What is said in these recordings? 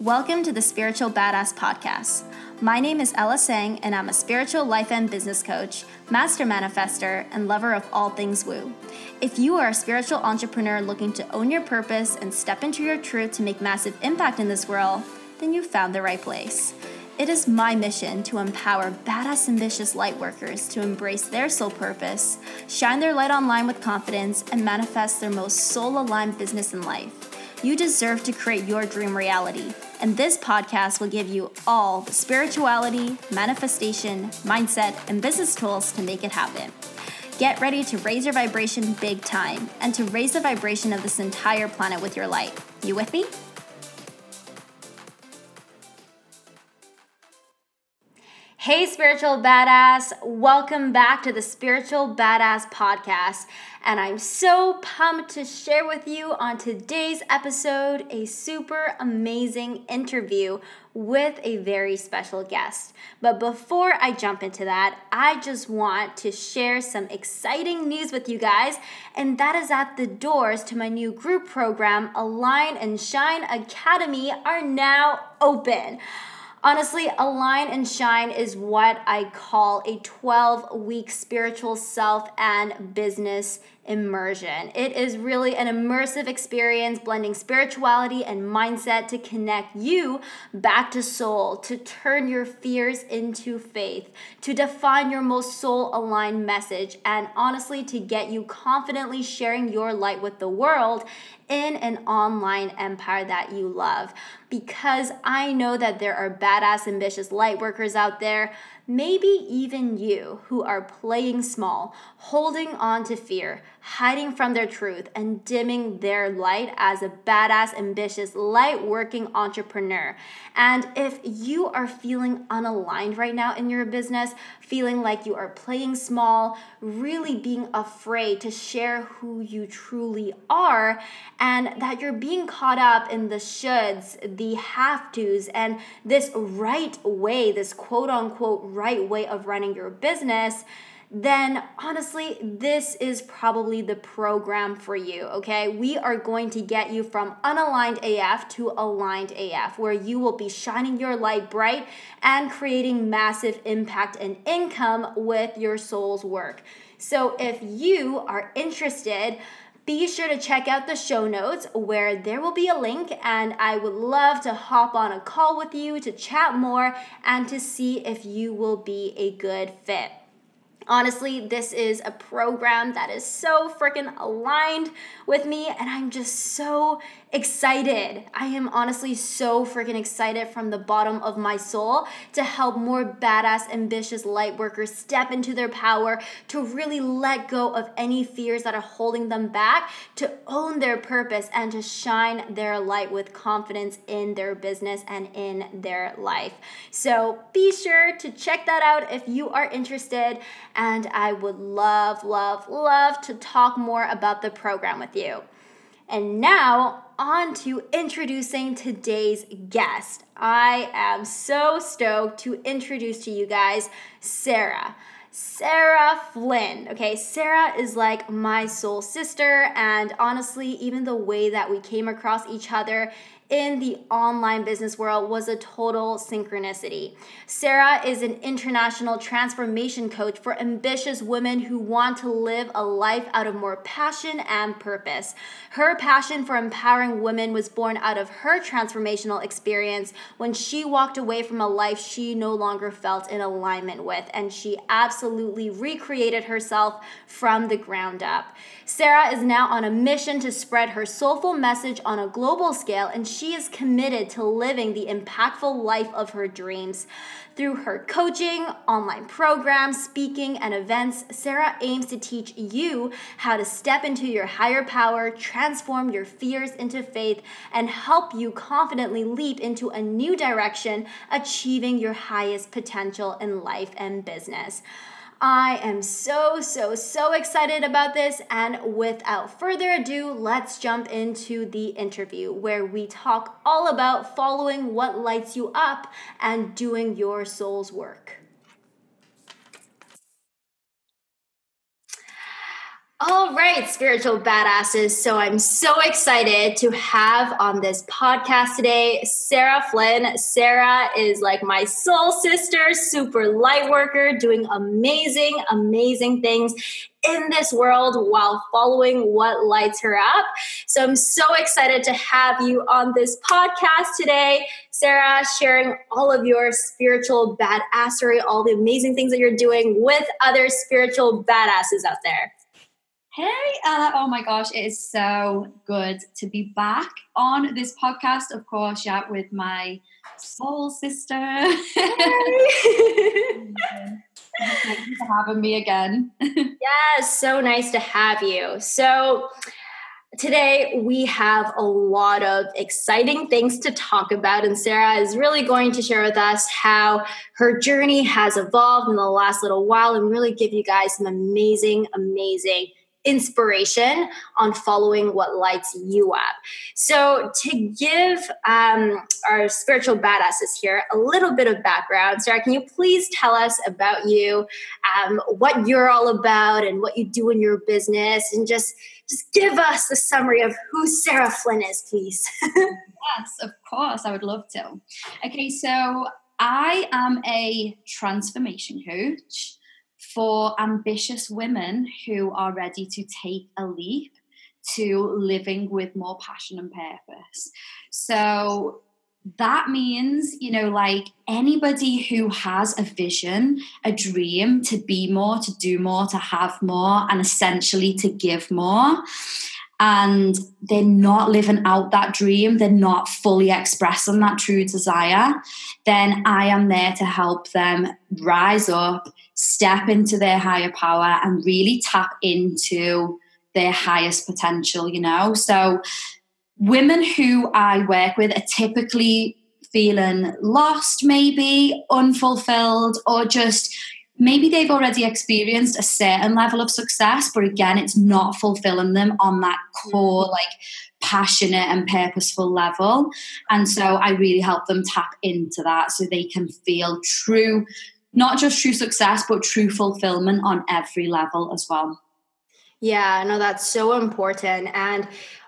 Welcome to the Spiritual Badass Podcast. My name is Ella Sang, and I'm a spiritual life and business coach, master manifester, and lover of all things woo. If you are a spiritual entrepreneur looking to own your purpose and step into your truth to make massive impact in this world, then you've found the right place. It is my mission to empower badass, ambitious light workers to embrace their soul purpose, shine their light online with confidence, and manifest their most soul aligned business in life. You deserve to create your dream reality, and this podcast will give you all the spirituality, manifestation, mindset, and business tools to make it happen. Get ready to raise your vibration big time and to raise the vibration of this entire planet with your light. You with me? Hey, spiritual badass. Welcome back to the Spiritual Badass Podcast. And I'm so pumped to share with you on today's episode a super amazing interview with a very special guest. But before I jump into that, I just want to share some exciting news with you guys, and that is that the doors to my new group program, Align and Shine Academy, are now open. Honestly, Align and Shine is what I call a 12 week spiritual self and business immersion. It is really an immersive experience blending spirituality and mindset to connect you back to soul, to turn your fears into faith, to define your most soul aligned message, and honestly, to get you confidently sharing your light with the world in an online empire that you love. Because I know that there are badass, ambitious light workers out there maybe even you who are playing small, holding on to fear, hiding from their truth, and dimming their light as a badass, ambitious, light working entrepreneur. And if you are feeling unaligned right now in your business, feeling like you are playing small, really being afraid to share who you truly are, and that you're being caught up in the shoulds, the have tos, and this right way, this quote unquote right way of running your business, then honestly, this is probably the program for you, okay? We are going to get you from unaligned AF to aligned AF, where you will be shining your light bright and creating massive impact and income with your soul's work. So if you are interested, be sure to check out the show notes where there will be a link, and I would love to hop on a call with you to chat more and to see if you will be a good fit. Honestly, this is a program that is so freaking aligned with me, and I'm just so excited. I am honestly so freaking excited from the bottom of my soul to help more badass, ambitious light workers step into their power, to really let go of any fears that are holding them back, to own their purpose, and to shine their light with confidence in their business and in their life. So be sure to check that out if you are interested, and I would love, love, love to talk more about the program with you. And now, on to introducing today's guest. I am so stoked to introduce to you guys Sarah. Sarah Flynn. Okay, Sarah is like my soul sister, and honestly, even the way that we came across each other in the online business world was a total synchronicity. Sarah is an international transformation coach for ambitious women who want to live a life out of more passion and purpose. Her passion for empowering women was born out of her transformational experience when she walked away from a life she no longer felt in alignment with, and she absolutely recreated herself from the ground up. Sarah is now on a mission to spread her soulful message on a global scale, and she is committed to living the impactful life of her dreams. Through her coaching, online programs, speaking, and events, Sarah aims to teach you how to step into your higher power, transform your fears into faith, and help you confidently leap into a new direction, achieving your highest potential in life and business. I am so, so, so excited about this. And without further ado, let's jump into the interview where we talk all about following what lights you up and doing your soul's work. All right, spiritual badasses. So I'm so excited to have on this podcast today Sarah Flynn. Sarah is like my soul sister, super light worker, doing amazing, amazing things in this world while following what lights her up. So I'm so excited to have you on this podcast today, Sarah, sharing all of your spiritual badassery, all the amazing things that you're doing with other spiritual badasses out there. Hey, uh, oh my gosh, it is so good to be back on this podcast, of course, yeah, with my soul sister. Thank you for having me again. yes, so nice to have you. So, Today, we have a lot of exciting things to talk about, and Sarah is really going to share with us how her journey has evolved in the last little while and really give you guys some amazing, amazing inspiration on following what lights you up. So, to give um, our spiritual badasses here a little bit of background, Sarah, can you please tell us about you, um, what you're all about, and what you do in your business, and just just give us the summary of who Sarah Flynn is, please. yes, of course, I would love to. Okay, so I am a transformation coach for ambitious women who are ready to take a leap to living with more passion and purpose. So that means, you know, like anybody who has a vision, a dream to be more, to do more, to have more, and essentially to give more and they're not living out that dream, they're not fully expressing that true desire, then I am there to help them rise up, step into their higher power, and really tap into their highest potential, you know? So, women who I work with are typically feeling lost, maybe unfulfilled, or just maybe they've already experienced a certain level of success, but again, it's not fulfilling them on that core, mm. like passionate and purposeful level. And so I really help them tap into that so they can feel true, not just true success, but true fulfillment on every level as well. Yeah, no, that's so important. And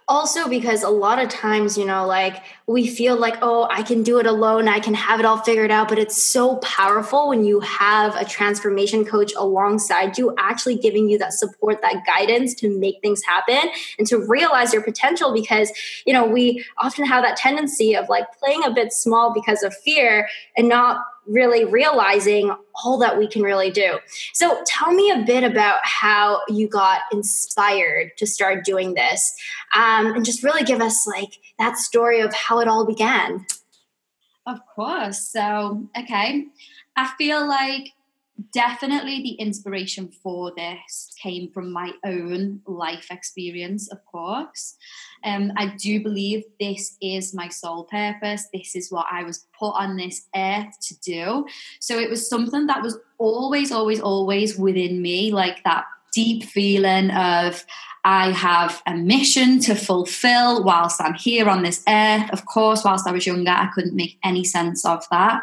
also because a lot of times you know like we feel like oh i can do it alone i can have it all figured out but it's so powerful when you have a transformation coach alongside you actually giving you that support that guidance to make things happen and to realize your potential because you know we often have that tendency of like playing a bit small because of fear and not really realizing all that we can really do. So, tell me a bit about how you got inspired to start doing this, um, and just really give us like that story of how it all began. Of course. So, okay, I feel like definitely the inspiration for this came from my own life experience, of course. Um, I do believe this is my sole purpose. This is what I was put on this earth to do. So it was something that was always, always, always within me, like that deep feeling of I have a mission to fulfill whilst I'm here on this earth. Of course, whilst I was younger, I couldn't make any sense of that.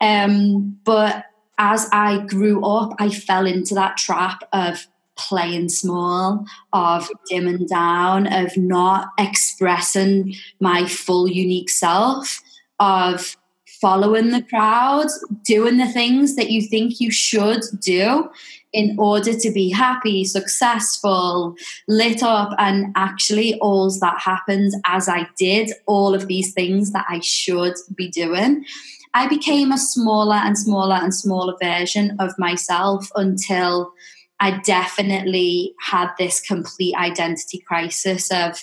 Um, but as I grew up, I fell into that trap of playing small, of dimming down, of not expressing my full unique self, of following the crowd, doing the things that you think you should do in order to be happy, successful, lit up. And actually, all that happens as I did all of these things that I should be doing. I became a smaller and smaller and smaller version of myself until I definitely had this complete identity crisis of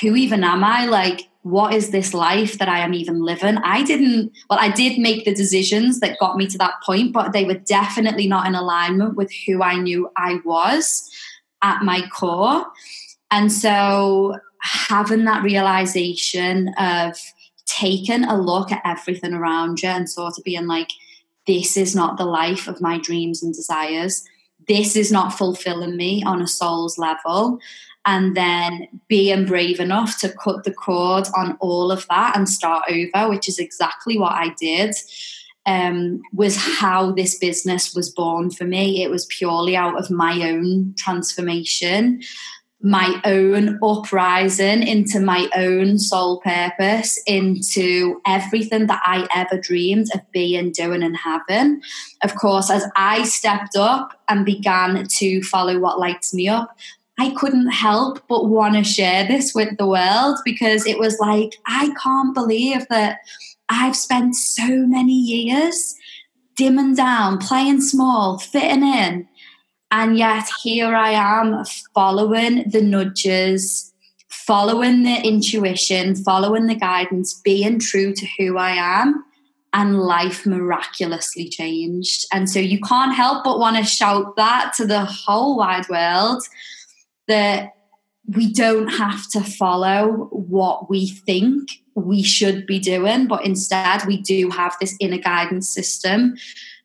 who even am I? Like, what is this life that I am even living? I didn't, well, I did make the decisions that got me to that point, but they were definitely not in alignment with who I knew I was at my core. And so having that realization of, taking a look at everything around you and sort of being like, this is not the life of my dreams and desires. This is not fulfilling me on a soul's level. And then being brave enough to cut the cord on all of that and start over, which is exactly what I did. um, was how this business was born for me. It was purely out of my own transformation, my own uprising into my own soul purpose, into everything that I ever dreamed of being, doing, and having. Of course, as I stepped up and began to follow what lights me up, I couldn't help but want to share this with the world because it was like, I can't believe that I've spent so many years dimming down, playing small, fitting in. And yet here I am following the nudges, following the intuition, following the guidance, being true to who I am. And life miraculously changed. And so you can't help but want to shout that to the whole wide world that we don't have to follow what we think we should be doing, but instead we do have this inner guidance system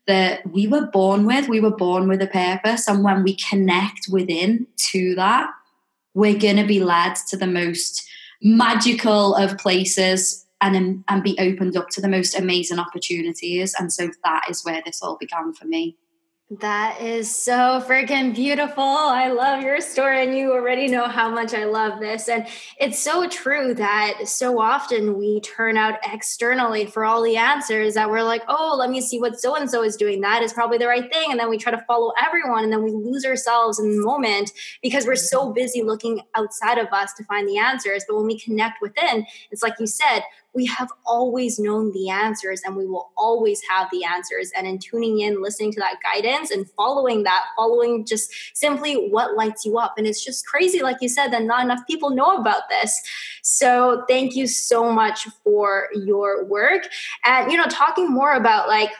that we were born with. We were born with a purpose. And when we connect within to that, we're going to be led to the most magical of places and, and be opened up to the most amazing opportunities. And so that is where this all began for me. That is so freaking beautiful. I love your story, and you already know how much I love this. And it's so true that so often we turn out externally for all the answers that we're like, oh, let me see what so and so is doing. That is probably the right thing. And then we try to follow everyone, and then we lose ourselves in the moment because we're so busy looking outside of us to find the answers. But when we connect within, it's like you said, we have always known the answers and we will always have the answers. And in tuning in, listening to that guidance and following that, following just simply what lights you up. And it's just crazy, like you said, that not enough people know about this. So thank you so much for your work. And, you know, talking more about like,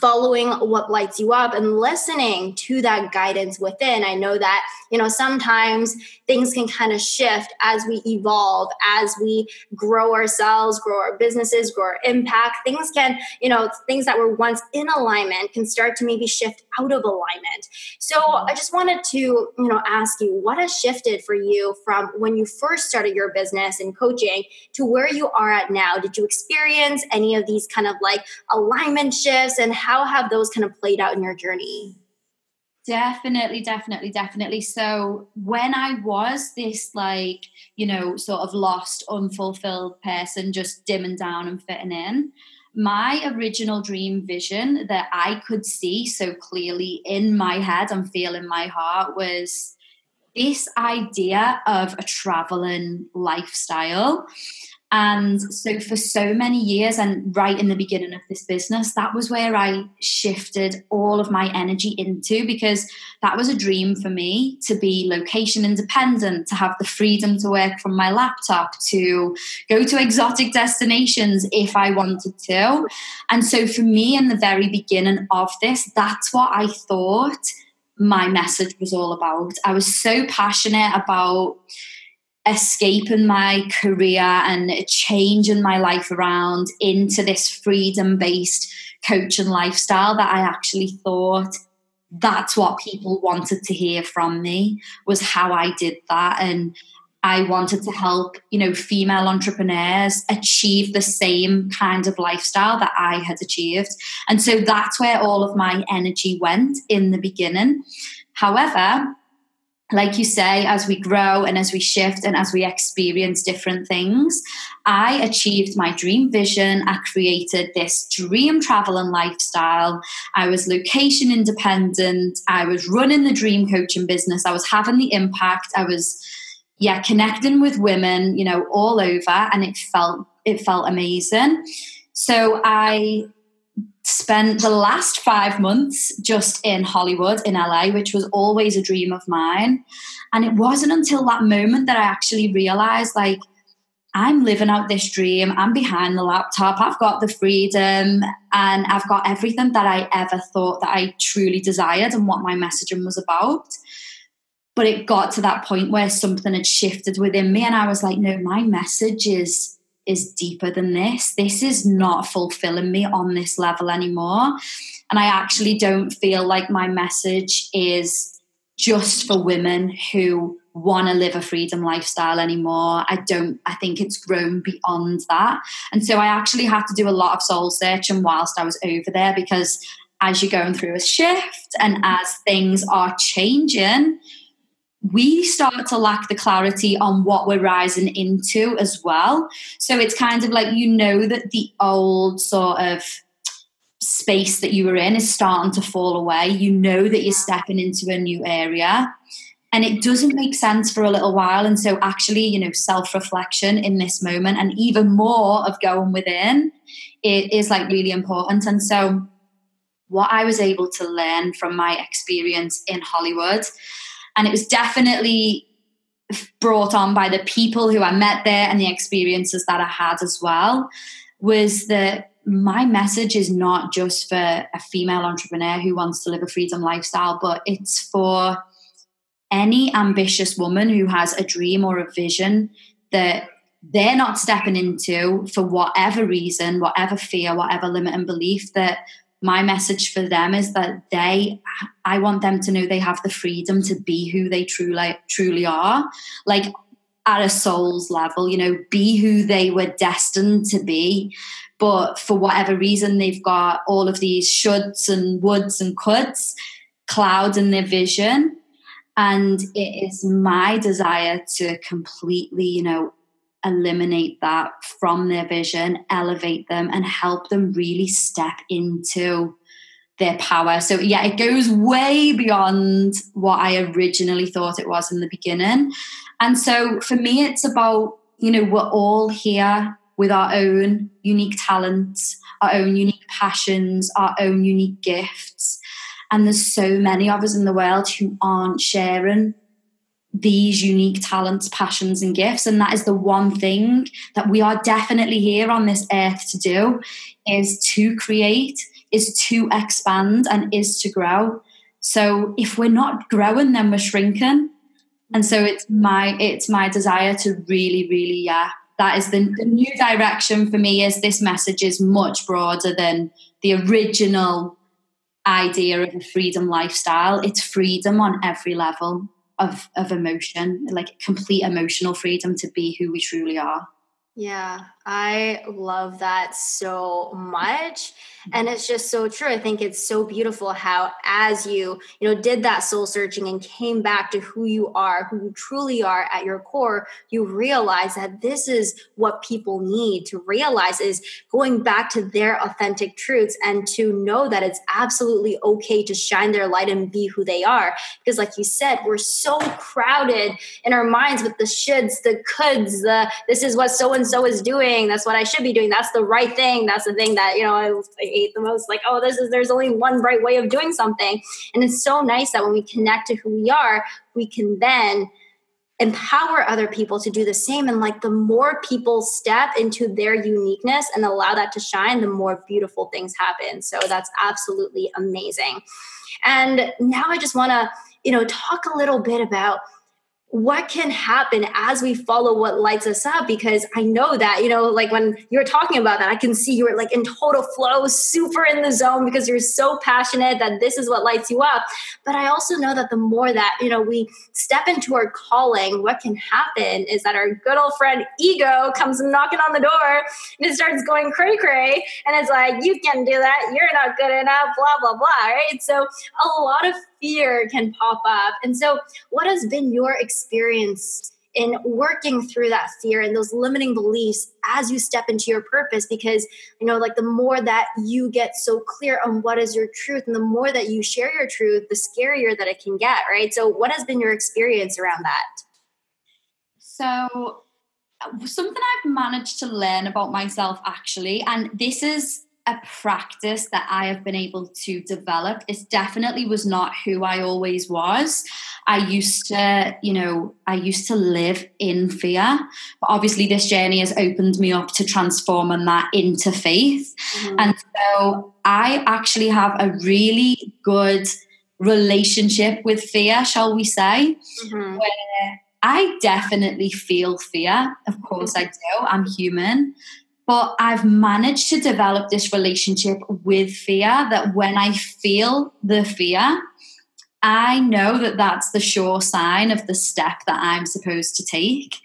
following what lights you up and listening to that guidance within. I know that, you know, sometimes things can kind of shift as we evolve, as we grow ourselves, grow our businesses, grow our impact. Things can, you know, things that were once in alignment can start to maybe shift out of alignment. So I just wanted to, you know, ask you what has shifted for you from when you first started your business and coaching to where you are at now? Did you experience any of these kind of like alignment shifts and how have those kind of played out in your journey? Definitely, definitely, definitely. So when I was this like, you know, sort of lost, unfulfilled person, just dimming down and fitting in, my original dream vision that I could see so clearly in my head and feel in my heart was this idea of a traveling lifestyle. And so, for so many years, and right in the beginning of this business, that was where I shifted all of my energy into because that was a dream for me to be location independent, to have the freedom to work from my laptop, to go to exotic destinations if I wanted to. And so, for me, in the very beginning of this, that's what I thought my message was all about. I was so passionate about escaping my career and changing my life around into this freedom based coaching lifestyle that I actually thought that's what people wanted to hear from me was how I did that and I wanted to help, you know, female entrepreneurs achieve the same kind of lifestyle that I had achieved. And so that's where all of my energy went in the beginning. However, like you say, as we grow and as we shift and as we experience different things, I achieved my dream vision. I created this dream travel and lifestyle. I was location independent. I was running the dream coaching business. I was having the impact. I was, yeah, connecting with women, you know, all over, and it felt it felt amazing. So I spent the last five months just in Hollywood, in LA, which was always a dream of mine. And it wasn't until that moment that I actually realized, like, I'm living out this dream. I'm behind the laptop. I've got the freedom and I've got everything that I ever thought that I truly desired and what my messaging was about. But it got to that point where something had shifted within me, and I was like, no, my message is is deeper than this. This is not fulfilling me on this level anymore. And I actually don't feel like my message is just for women who want to live a freedom lifestyle anymore. I don't, I think it's grown beyond that. And so I actually had to do a lot of soul searching whilst I was over there because as you're going through a shift and as things are changing, we start to lack the clarity on what we're rising into as well. So it's kind of like you know that the old sort of space that you were in is starting to fall away. You know that you're stepping into a new area and it doesn't make sense for a little while. And so, actually, you know, self reflection in this moment and even more of going within it is like really important. And so, what I was able to learn from my experience in Hollywood, and it was definitely brought on by the people who I met there and the experiences that I had as well, was that my message is not just for a female entrepreneur who wants to live a freedom lifestyle, but it's for any ambitious woman who has a dream or a vision that they're not stepping into for whatever reason, whatever fear, whatever limit and belief, that my message for them is that they I want them to know they have the freedom to be who they truly truly are. Like at a soul's level, you know, be who they were destined to be. But for whatever reason, they've got all of these shoulds and woulds and coulds, clouds in their vision. And it is my desire to completely, you know, eliminate that from their vision, elevate them, and help them really step into their power. So, yeah, it goes way beyond what I originally thought it was in the beginning. And so, for me, it's about, you know, we're all here with our own unique talents, our own unique passions, our own unique gifts. And there's so many of us in the world who aren't sharing these unique talents, passions, and gifts. And that is the one thing that we are definitely here on this earth to do is to create, is to expand, and is to grow. So if we're not growing, then we're shrinking. And so it's my it's my desire to really, really, yeah. That is the, the new direction for me. Is this message is much broader than the original idea of a freedom lifestyle. It's freedom on every level of of emotion, like complete emotional freedom to be who we truly are. Yeah, I love that so much. Mm-hmm. And it's just so true. I think it's so beautiful how as you, you know, did that soul searching and came back to who you are, who you truly are at your core, you realize that this is what people need to realize is going back to their authentic truths and to know that it's absolutely okay to shine their light and be who they are. Because like you said, we're so crowded in our minds with the shoulds, the coulds, the this is what so and so is doing that's what I should be doing. That's the right thing. That's the thing that, you know, I, I hate the most. Like, oh, this is, there's only one right way of doing something. And it's so nice that when we connect to who we are, we can then empower other people to do the same and like the more people step into their uniqueness and allow that to shine the more beautiful things happen so that's absolutely amazing and now i just want to you know talk a little bit about what can happen as we follow what lights us up? Because i know that you know like when you're talking about that i can see you're like in total flow super in the zone because you're so passionate that this is what lights you up. But i also know that the more that you know we step into our calling what can happen is that our good old friend ego comes knocking on the door and it starts going cray cray. And it's like you can't do that. You're not good enough blah blah blah right? So a lot of fear can pop up. And so, what has been your experience in working through that fear and those limiting beliefs as you step into your purpose? Because, you know, like the more that you get so clear on what is your truth and the more that you share your truth, the scarier that it can get, right? So, what has been your experience around that? So, something I've managed to learn about myself actually, and this is a practice that I have been able to develop. It definitely was not who I always was. I used to, you know, I used to live in fear. But obviously, this journey has opened me up to transforming that into faith. Mm-hmm. And so I actually have a really good relationship with fear, shall we say, mm-hmm. where I definitely feel fear. Of course, I do. I'm human. But I've managed to develop this relationship with fear that when I feel the fear, I know that that's the sure sign of the step that I'm supposed to take.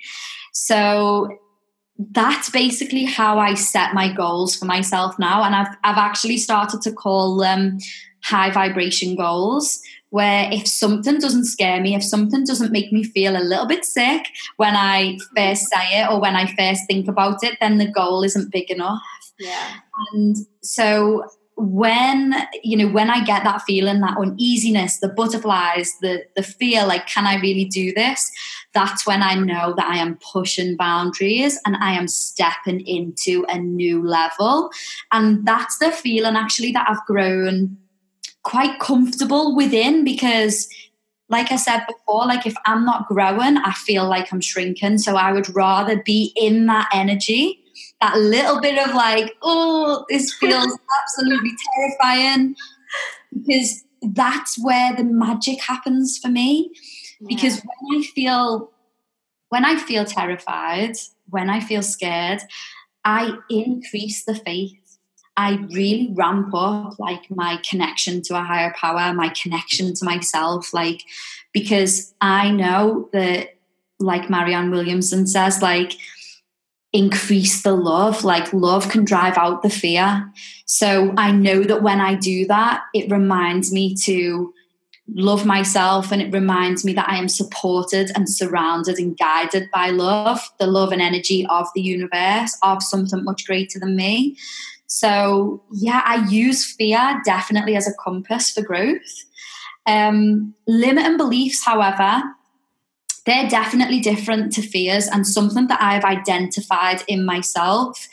So that's basically how I set my goals for myself now. And I've, I've actually started to call them high vibration goals, where if something doesn't scare me, if something doesn't make me feel a little bit sick when I first say it or when I first think about it, then the goal isn't big enough. Yeah. And so when you know when i get that feeling that uneasiness the butterflies the the fear like can i really do this that's when i know that i am pushing boundaries and i am stepping into a new level and that's the feeling actually that i've grown quite comfortable within because like I said before, like if I'm not growing, I feel like I'm shrinking. So I would rather be in that energy that little bit of like, oh, this feels absolutely terrifying because that's where the magic happens for me. Yeah. Because when I feel when I feel terrified, when I feel scared, I increase the faith. I really ramp up like my connection to a higher power, my connection to myself, like because I know that like Marianne Williamson says, like increase the love. Like love can drive out the fear. So I know that when I do that, it reminds me to love myself and it reminds me that I am supported and surrounded and guided by love, the love and energy of the universe, of something much greater than me. So, yeah, I use fear definitely as a compass for growth. Um, limiting beliefs, however, they're definitely different to fears. And something that I've identified in myself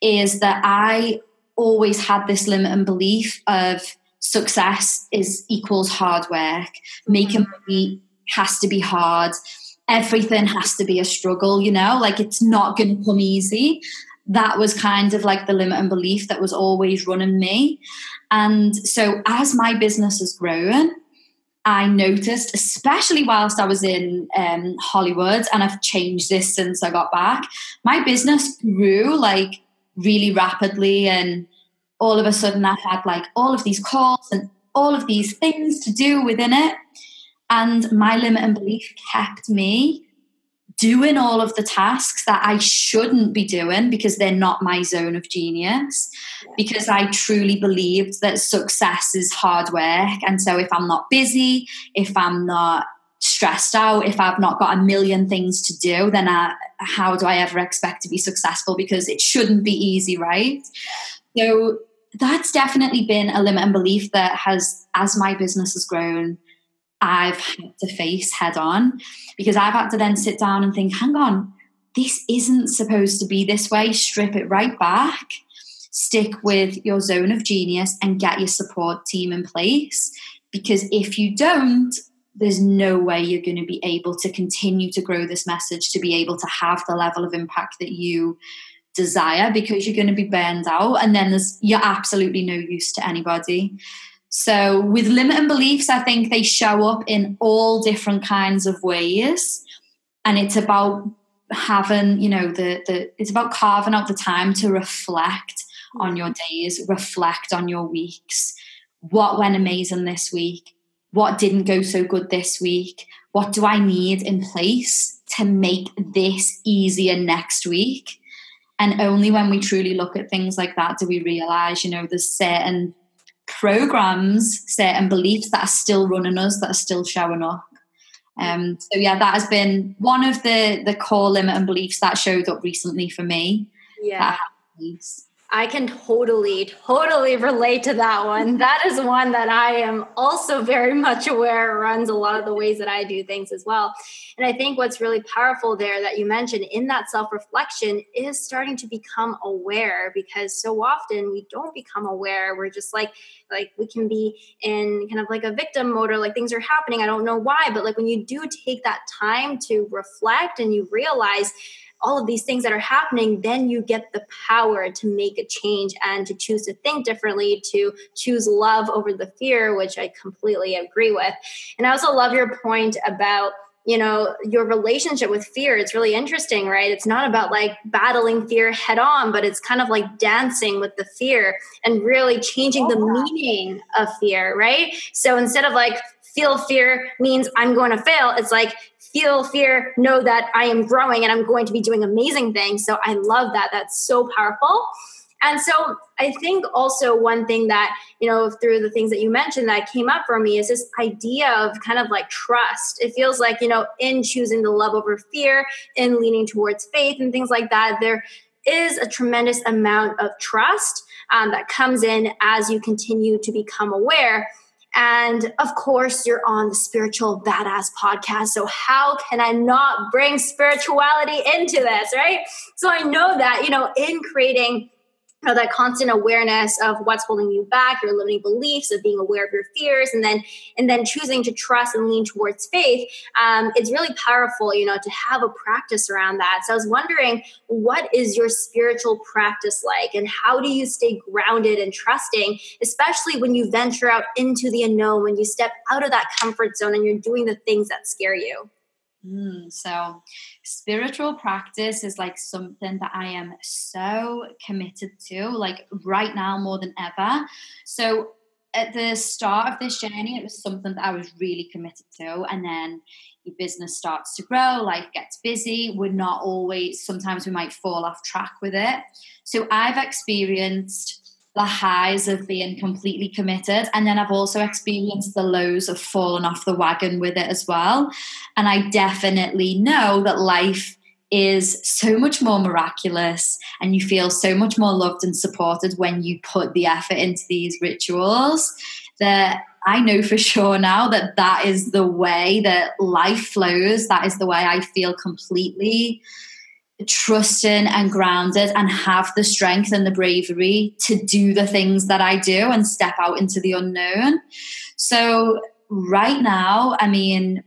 is that I always had this limiting belief of success is equals hard work, making money has to be hard, everything has to be a struggle, you know, like it's not going to come easy. That was kind of like the limit and belief that was always running me. And so as my business has grown, I noticed, especially whilst I was in um, Hollywood, and I've changed this since I got back, my business grew like really rapidly. And all of a sudden, I had like all of these calls and all of these things to do within it. And my limit and belief kept me doing all of the tasks that I shouldn't be doing because they're not my zone of genius. Because I truly believed that success is hard work. And so if I'm not busy, if I'm not stressed out, if I've not got a million things to do, then I, how do I ever expect to be successful? Because it shouldn't be easy, right? So that's definitely been a limit and belief that has, as my business has grown, I've had to face head on because I've had to then sit down and think, hang on, this isn't supposed to be this way. Strip it right back, stick with your zone of genius, and get your support team in place. Because if you don't, there's no way you're going to be able to continue to grow this message, to be able to have the level of impact that you desire because you're going to be burned out and then there's you're absolutely no use to anybody so with limiting beliefs, I think they show up in all different kinds of ways. And it's about having, you know, the the it's about carving out the time to reflect on your days, reflect on your weeks. What went amazing this week? What didn't go so good this week? What do I need in place to make this easier next week? And only when we truly look at things like that do we realize, you know, there's certain programs, certain beliefs that are still running us, that are still showing up. Um, so yeah, that has been one of the the core limit and beliefs that showed up recently for me. Yeah. I can totally, totally relate to that one. That is one that I am also very much aware runs a lot of the ways that I do things as well. And I think what's really powerful there that you mentioned in that self reflection is starting to become aware because so often we don't become aware. We're just like, like we can be in kind of like a victim mode or like things are happening. I don't know why. But like when you do take that time to reflect and you realize, all of these things that are happening, then you get the power to make a change and to choose to think differently, to choose love over the fear, which I completely agree with. And I also love your point about you know your relationship with fear it's really interesting right it's not about like battling fear head on but it's kind of like dancing with the fear and really changing the meaning of fear right so instead of like feel fear means I'm going to fail. It's like feel fear, know that I am growing and I'm going to be doing amazing things. So I love that. That's so powerful. And so I think also one thing that, you know, through the things that you mentioned that came up for me is this idea of kind of like trust. It feels like, you know, in choosing the love over fear, in leaning towards faith and things like that, there is a tremendous amount of trust um, that comes in as you continue to become aware. And of course, you're on the Spiritual Badass podcast. So, how can I not bring spirituality into this, right? So, I know that, you know, in creating know, that constant awareness of what's holding you back, your limiting beliefs, of being aware of your fears, and then and then choosing to trust and lean towards faith. Um, it's really powerful, you know, to have a practice around that. So I was wondering, what is your spiritual practice like, and how do you stay grounded and trusting, especially when you venture out into the unknown, when you step out of that comfort zone and you're doing the things that scare you. Mm, so, spiritual practice is like something that I am so committed to, like right now more than ever. So, at the start of this journey, it was something that I was really committed to. And then your business starts to grow, life gets busy. We're not always, sometimes we might fall off track with it. So, I've experienced the highs of being completely committed. And then I've also experienced the lows of falling off the wagon with it as well. And I definitely know that life is so much more miraculous and you feel so much more loved and supported when you put the effort into these rituals that I know for sure now that that is the way that life flows. That is the way I feel completely trusting and grounded and have the strength and the bravery to do the things that I do and step out into the unknown. So, right now, I mean,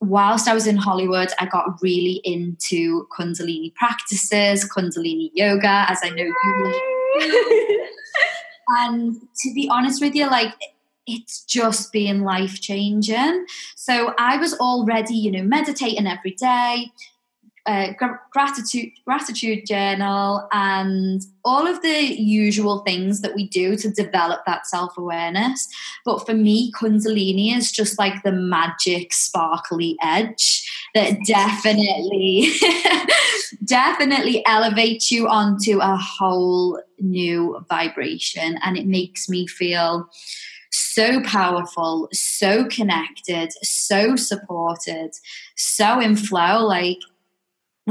whilst I was in Hollywood, I got really into Kundalini practices, Kundalini yoga, as I know you and to be honest with you, like, it's just been life changing. So I was already, you know, meditating every day, uh, gratitude gratitude journal and all of the usual things that we do to develop that self-awareness but for me kundalini is just like the magic sparkly edge that definitely definitely elevates you onto a whole new vibration and it makes me feel so powerful, so connected, so supported, so in flow. Like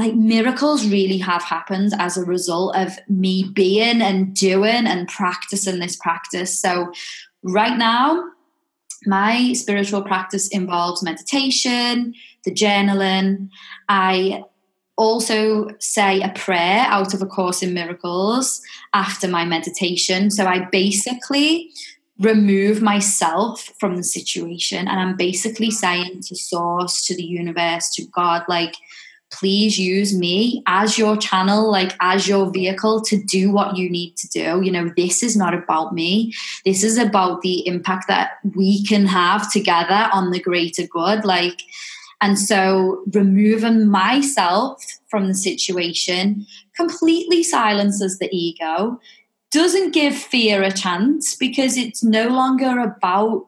like miracles really have happened as a result of me being and doing and practicing this practice. So, right now, my spiritual practice involves meditation, the journaling. I also say a prayer out of A Course in Miracles after my meditation. So, I basically remove myself from the situation and I'm basically saying to Source, to the universe, to God, like, please use me as your channel, like as your vehicle to do what you need to do. You know, this is not about me. This is about the impact that we can have together on the greater good. Like, and so removing myself from the situation completely silences the ego, doesn't give fear a chance because it's no longer about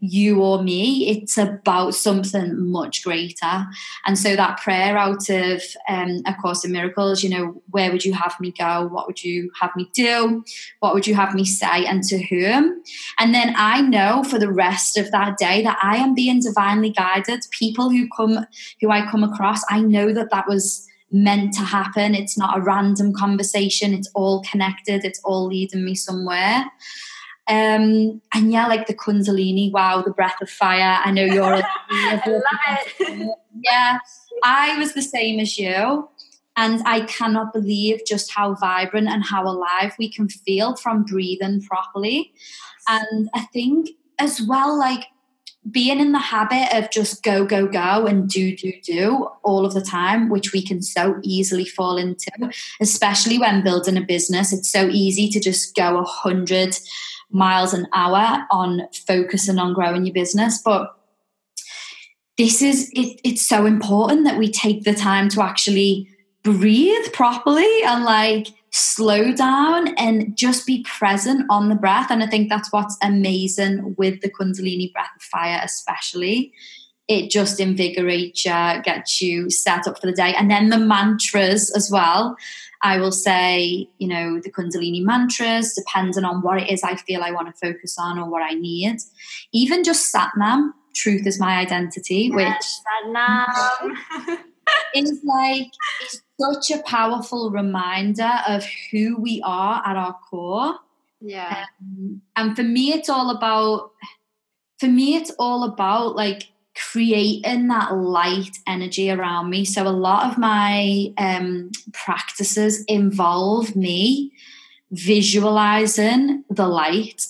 you or me it's about something much greater. And so that prayer out of um, a course in miracles you know where would you have me go? What would you have me do? What would you have me say and to whom? And then i know for the rest of that day that i am being divinely guided. People who come who i come across i know that that was meant to happen. It's not a random conversation. It's all connected. It's all leading me somewhere um, and yeah, like the Kundalini, wow, the breath of fire. I know you're. I love it. yeah, I was the same as you. And I cannot believe just how vibrant and how alive we can feel from breathing properly. And I think as well, like being in the habit of just go, go, go and do, do, do all of the time, which we can so easily fall into, especially when building a business. It's so easy to just go a hundred miles an hour on focusing on growing your business. But this is it, it's so important that we take the time to actually breathe properly and like slow down and just be present on the breath. And I think that's what's amazing with the Kundalini breath of fire, especially. It just invigorates you, gets you set up for the day. And then the mantras as well. I will say, you know, the Kundalini mantras, depending on what it is I feel I want to focus on or what I need. Even just Satnam, truth is my identity, yes, which Satnam. is like it's such a powerful reminder of who we are at our core. Yeah. Um, and for me, it's all about, for me, it's all about like creating that light energy around me. So a lot of my um, practices involve me visualizing the light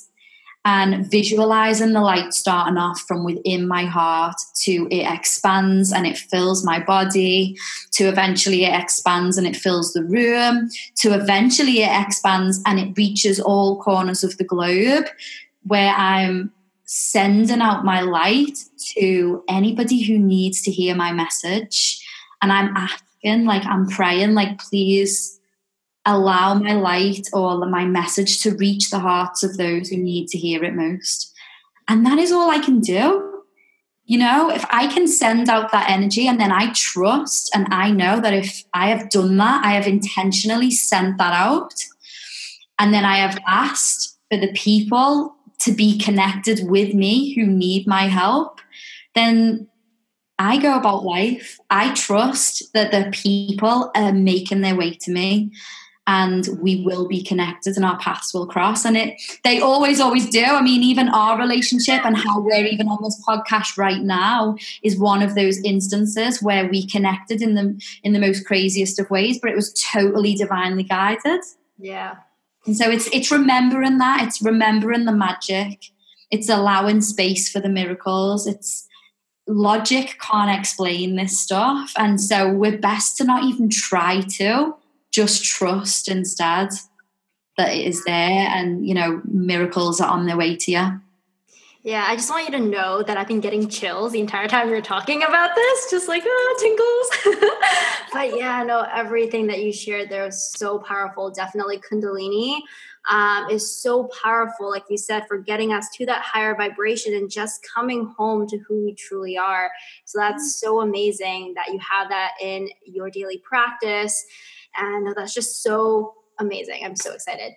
and visualizing the light starting off from within my heart to it expands and it fills my body to eventually it expands and it fills the room to eventually it expands and it reaches all corners of the globe where I'm sending out my light to anybody who needs to hear my message and I'm asking like I'm praying like please allow my light or my message to reach the hearts of those who need to hear it most. And that is all I can do. You know, if I can send out that energy and then I trust and I know that if I have done that, I have intentionally sent that out, and then I have asked for the people to be connected with me who need my help, then I go about life. I trust that the people are making their way to me and we will be connected and our paths will cross. And it they always always do. I mean even our relationship and how we're even on this podcast right now is one of those instances where we connected in the in the most craziest of ways but it was totally divinely guided. Yeah and so it's it's remembering that it's remembering the magic it's allowing space for the miracles it's logic can't explain this stuff and so we're best to not even try to just trust instead that it is there and you know miracles are on their way to you yeah, I just want you to know that I've been getting chills the entire time you're talking about this, just like oh, tingles. but yeah, no, everything that you shared there was so powerful. Definitely Kundalini um, is so powerful, like you said, for getting us to that higher vibration and just coming home to who we truly are. So that's mm-hmm. so amazing that you have that in your daily practice. And that's just so amazing. I'm so excited.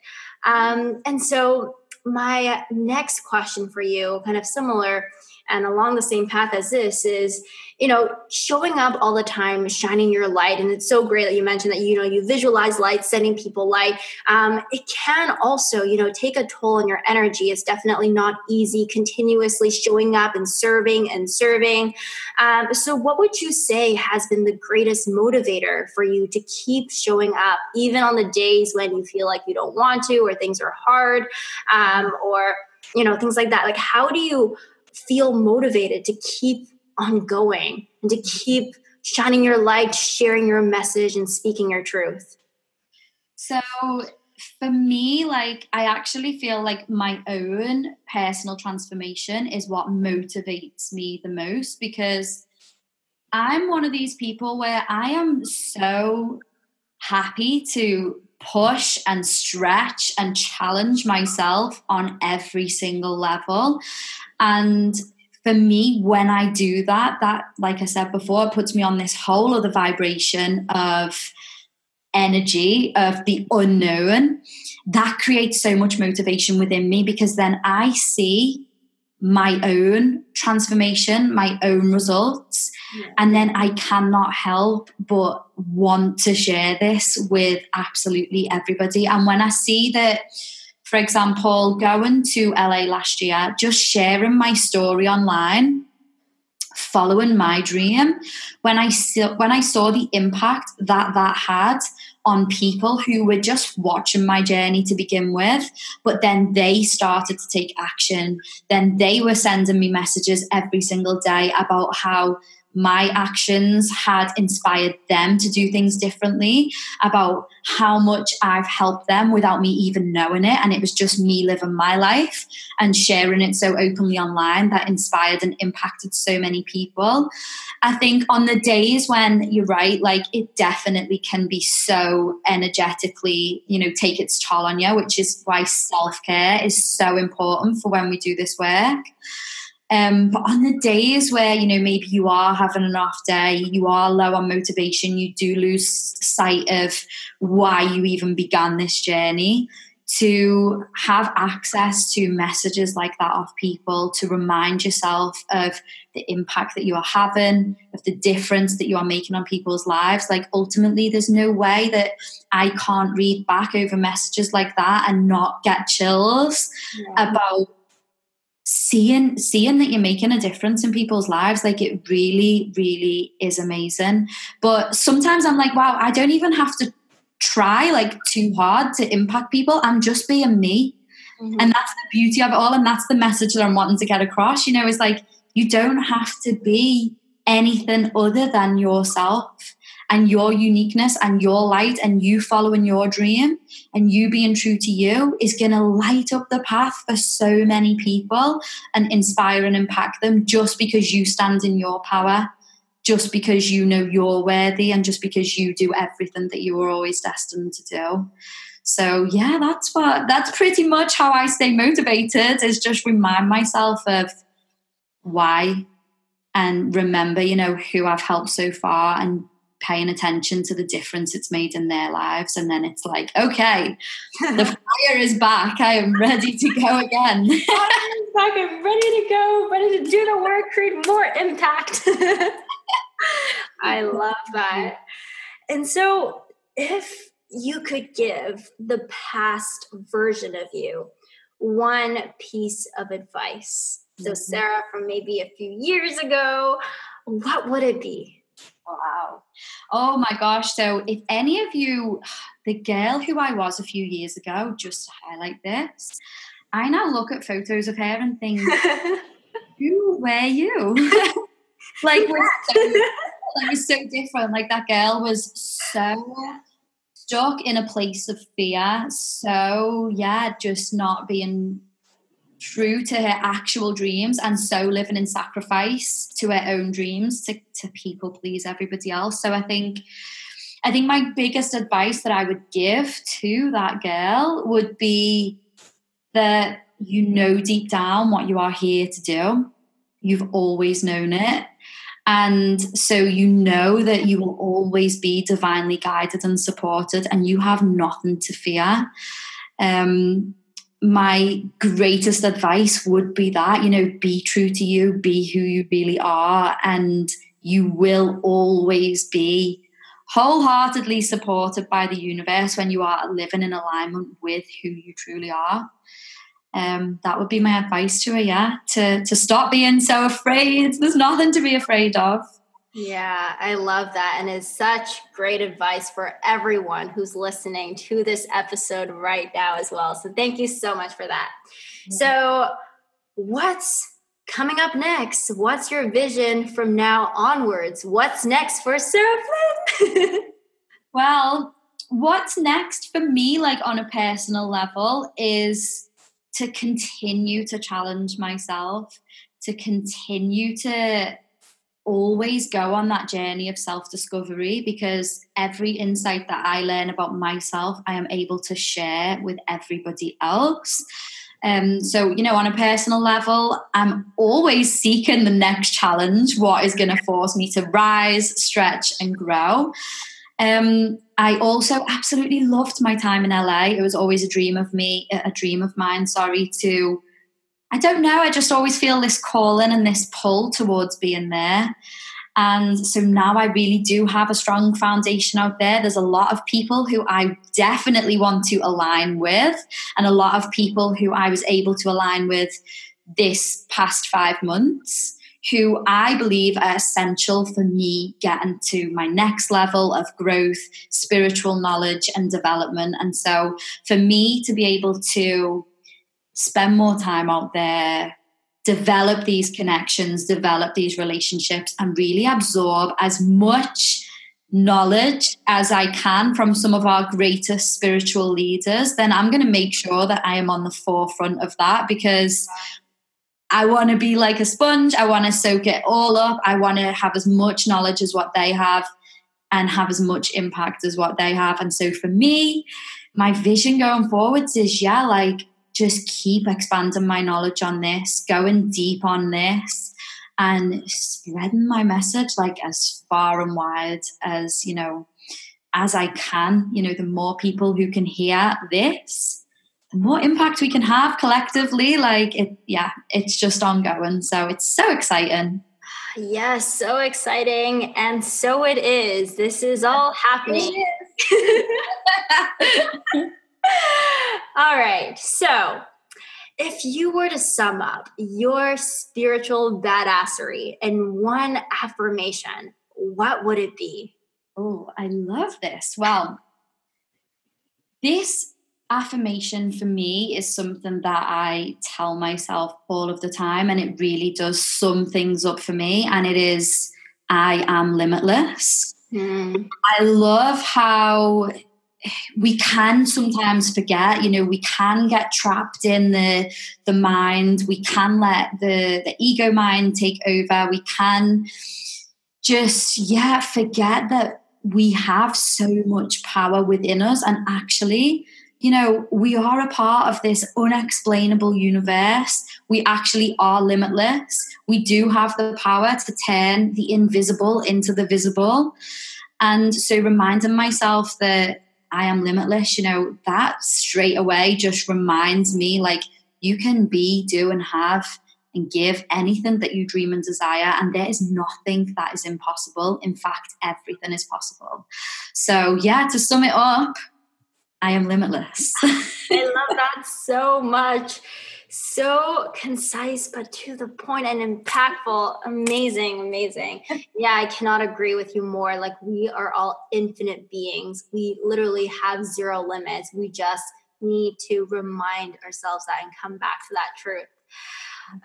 Um, and so, my next question for you, kind of similar and along the same path as this, is you know, showing up all the time, shining your light. And it's so great that you mentioned that, you know, you visualize light, sending people light. Um, it can also, you know, take a toll on your energy. It's definitely not easy continuously showing up and serving and serving. Um, so, what would you say has been the greatest motivator for you to keep showing up, even on the days when you feel like you don't want to, or things are hard, um, or, you know, things like that? Like, how do you feel motivated to keep on going and to keep shining your light, sharing your message, and speaking your truth? So, for me, like, I actually feel like my own personal transformation is what motivates me the most because I'm one of these people where I am so happy to push and stretch and challenge myself on every single level. And for me, when I do that, that, like I said before, puts me on this whole other vibration of energy, of the unknown. That creates so much motivation within me because then I see my own transformation, my own results. Yeah. And then I cannot help but want to share this with absolutely everybody. And when I see that, for example, going to LA last year, just sharing my story online, following my dream, when I saw, when I saw the impact that that had on people who were just watching my journey to begin with, but then they started to take action. Then they were sending me messages every single day about how my actions had inspired them to do things differently, about how much I've helped them without me even knowing it. And it was just me living my life and sharing it so openly online that inspired and impacted so many people. I think on the days when you're right, like it definitely can be so energetically, you know, take its toll on you, which is why self care is so important for when we do this work. Um, but on the days where, you know, maybe you are having an off day, you are low on motivation, you do lose sight of why you even began this journey, to have access to messages like that of people, to remind yourself of the impact that you are having, of the difference that you are making on people's lives. Like ultimately, there's no way that I can't read back over messages like that and not get chills yeah. about seeing seeing that you're making a difference in people's lives like it really really is amazing. But sometimes i'm like wow i don't even have to try like too hard to impact people. I'm just being me. Mm-hmm. and that's the beauty of it all and that's the message that i'm wanting to get across. You know it's like you don't have to be anything other than yourself and your uniqueness and your light and you following your dream and you being true to you is going to light up the path for so many people and inspire and impact them just because you stand in your power just because you know you're worthy and just because you do everything that you were always destined to do. So yeah that's what that's pretty much how i stay motivated is just remind myself of why and remember you know who i've helped so far and paying attention to the difference it's made in their lives. And then it's like, okay, the fire is back. I am ready to go again. back. I'm ready to go, ready to do the work, create more impact. I love that. And so, if you could give the past version of you one piece of advice, so mm-hmm. Sarah from maybe a few years ago, what would it be? Wow. Oh my gosh. So, if any of you, the girl who I was a few years ago, just to highlight this, I now look at photos of her and think, who were you? like, we're so, like, was so different. Like, that girl was so stuck in a place of fear. So, yeah, just not being true to her actual dreams and so living in sacrifice to her own dreams to, to people please everybody else. So i think i think my biggest advice that i would give to that girl would be that you know deep down what you are here to do. You've always known it. And so you know that you will always be divinely guided and supported and you have nothing to fear. Um, my greatest advice would be that, you know, be true to you, be who you really are, and you will always be wholeheartedly supported by the universe when you are living in alignment with who you truly are. Um, that would be my advice to her, yeah, to to stop being so afraid. There's nothing to be afraid of. Yeah, I love that. And it's such great advice for everyone who's listening to this episode right now as well. So thank you so much for that. So, what's coming up next? What's your vision from now onwards? What's next for Sarah Flynn? well, what's next for me, like on a personal level, is to continue to challenge myself, to continue to always go on that journey of self discovery because every insight that I learn about myself, I am able to share with everybody else. Um, so, you know, on a personal level, I'm always seeking the next challenge, what is going to force me to rise, stretch, and grow. Um, I also absolutely loved my time in LA. It was always a dream of me, a dream of mine, sorry, to I don't know. I just always feel this calling and this pull towards being there. And so now I really do have a strong foundation out there. There's a lot of people who I definitely want to align with, and a lot of people who I was able to align with this past five months who I believe are essential for me getting to my next level of growth, spiritual knowledge, and development. And so, for me to be able to spend more time out there develop these connections, develop these relationships, and really absorb as much knowledge as I can from some of our greatest spiritual leaders, then I'm going to make sure that I am on the forefront of that because I want to be like a sponge. I want to soak it all up. I want to have as much knowledge as what they have and have as much impact as what they have. And so for me, my vision going forwards is yeah, like just keep expanding my knowledge on this, going deep on this, and spreading my message like as far and wide as, you know, as I can. You know, the more people who can hear this, the more impact we can have collectively. Like it, yeah, it's just ongoing. So it's so exciting. Yes, so exciting. And so it is. This is all happening. all right. So, if you were to sum up your spiritual badassery in one affirmation, what would it be? Oh, I love this. Well, this affirmation for me is something that I tell myself all of the time, and it really does sum things up for me. And it is, I am limitless. Mm. I love how we can sometimes forget you know we can get trapped in the the mind we can let the the ego mind take over we can just yeah forget that we have so much power within us and actually you know, we are a part of this unexplainable universe. We actually are limitless. We do have the power to turn the invisible into the visible. And so reminding myself that I am limitless, you know, that straight away just reminds me like you can be, do, and have and give anything that you dream and desire. And there is nothing that is impossible. In fact, everything is possible. So, yeah, to sum it up, I am limitless. I love that so much. So concise, but to the point and impactful. Amazing, amazing. Yeah, I cannot agree with you more. Like, we are all infinite beings. We literally have zero limits. We just need to remind ourselves that and come back to that truth.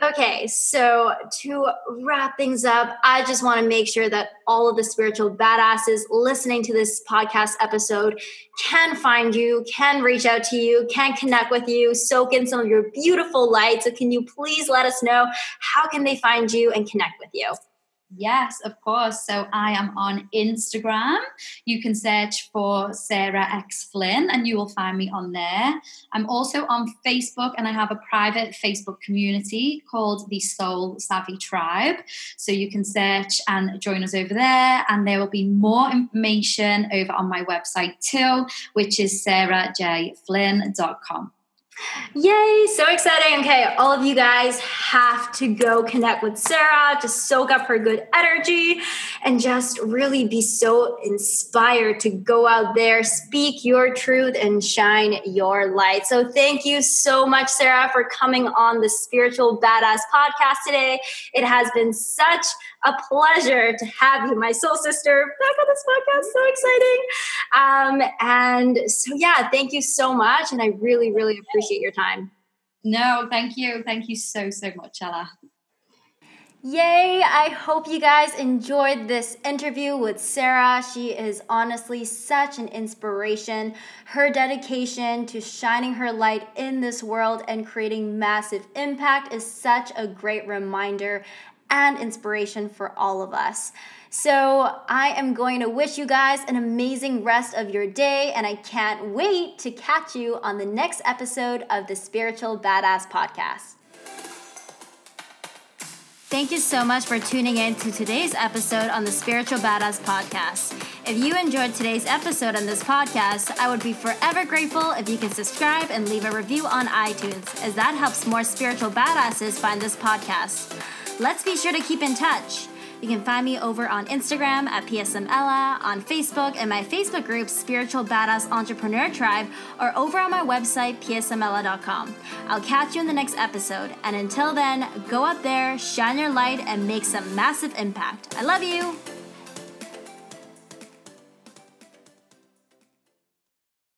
Okay, so to wrap things up, I just want to make sure that all of the spiritual badasses listening to this podcast episode can find you, can reach out to you, can connect with you, soak in some of your beautiful light. So, can you please let us know how can they find you and connect with you? Yes, of course. So I am on Instagram. You can search for Sarah X Flynn and you will find me on there. I'm also on Facebook and I have a private Facebook community called the Soul Savvy Tribe. So you can search and join us over there. And there will be more information over on my website too, which is sarahjflynn.com. Yay, so exciting. Okay, all of you guys have to go connect with Sarah to soak up her good energy and just really be so inspired to go out there, speak your truth, and shine your light. So, thank you so much, Sarah, for coming on the Spiritual Badass podcast today. It has been such a pleasure to have you, my soul sister, back on this podcast. So exciting. Um, and so, yeah, thank you so much. And I really, really appreciate your time. No, thank you. Thank you so, so much, Ella. Yay! I hope you guys enjoyed this interview with Sarah. She is honestly such an inspiration. Her dedication to shining her light in this world and creating massive impact is such a great reminder and inspiration for all of us. So, I am going to wish you guys an amazing rest of your day, and I can't wait to catch you on the next episode of the Spiritual Badass Podcast. Thank you so much for tuning in to today's episode on the Spiritual Badass Podcast. If you enjoyed today's episode on this podcast, I would be forever grateful if you can subscribe and leave a review on iTunes, as that helps more spiritual badasses find this podcast. Let's be sure to keep in touch. You can find me over on Instagram at PSMella, on Facebook and my Facebook group Spiritual Badass Entrepreneur Tribe, or over on my website psmella.com. I'll catch you in the next episode, and until then, go out there, shine your light, and make some massive impact. I love you!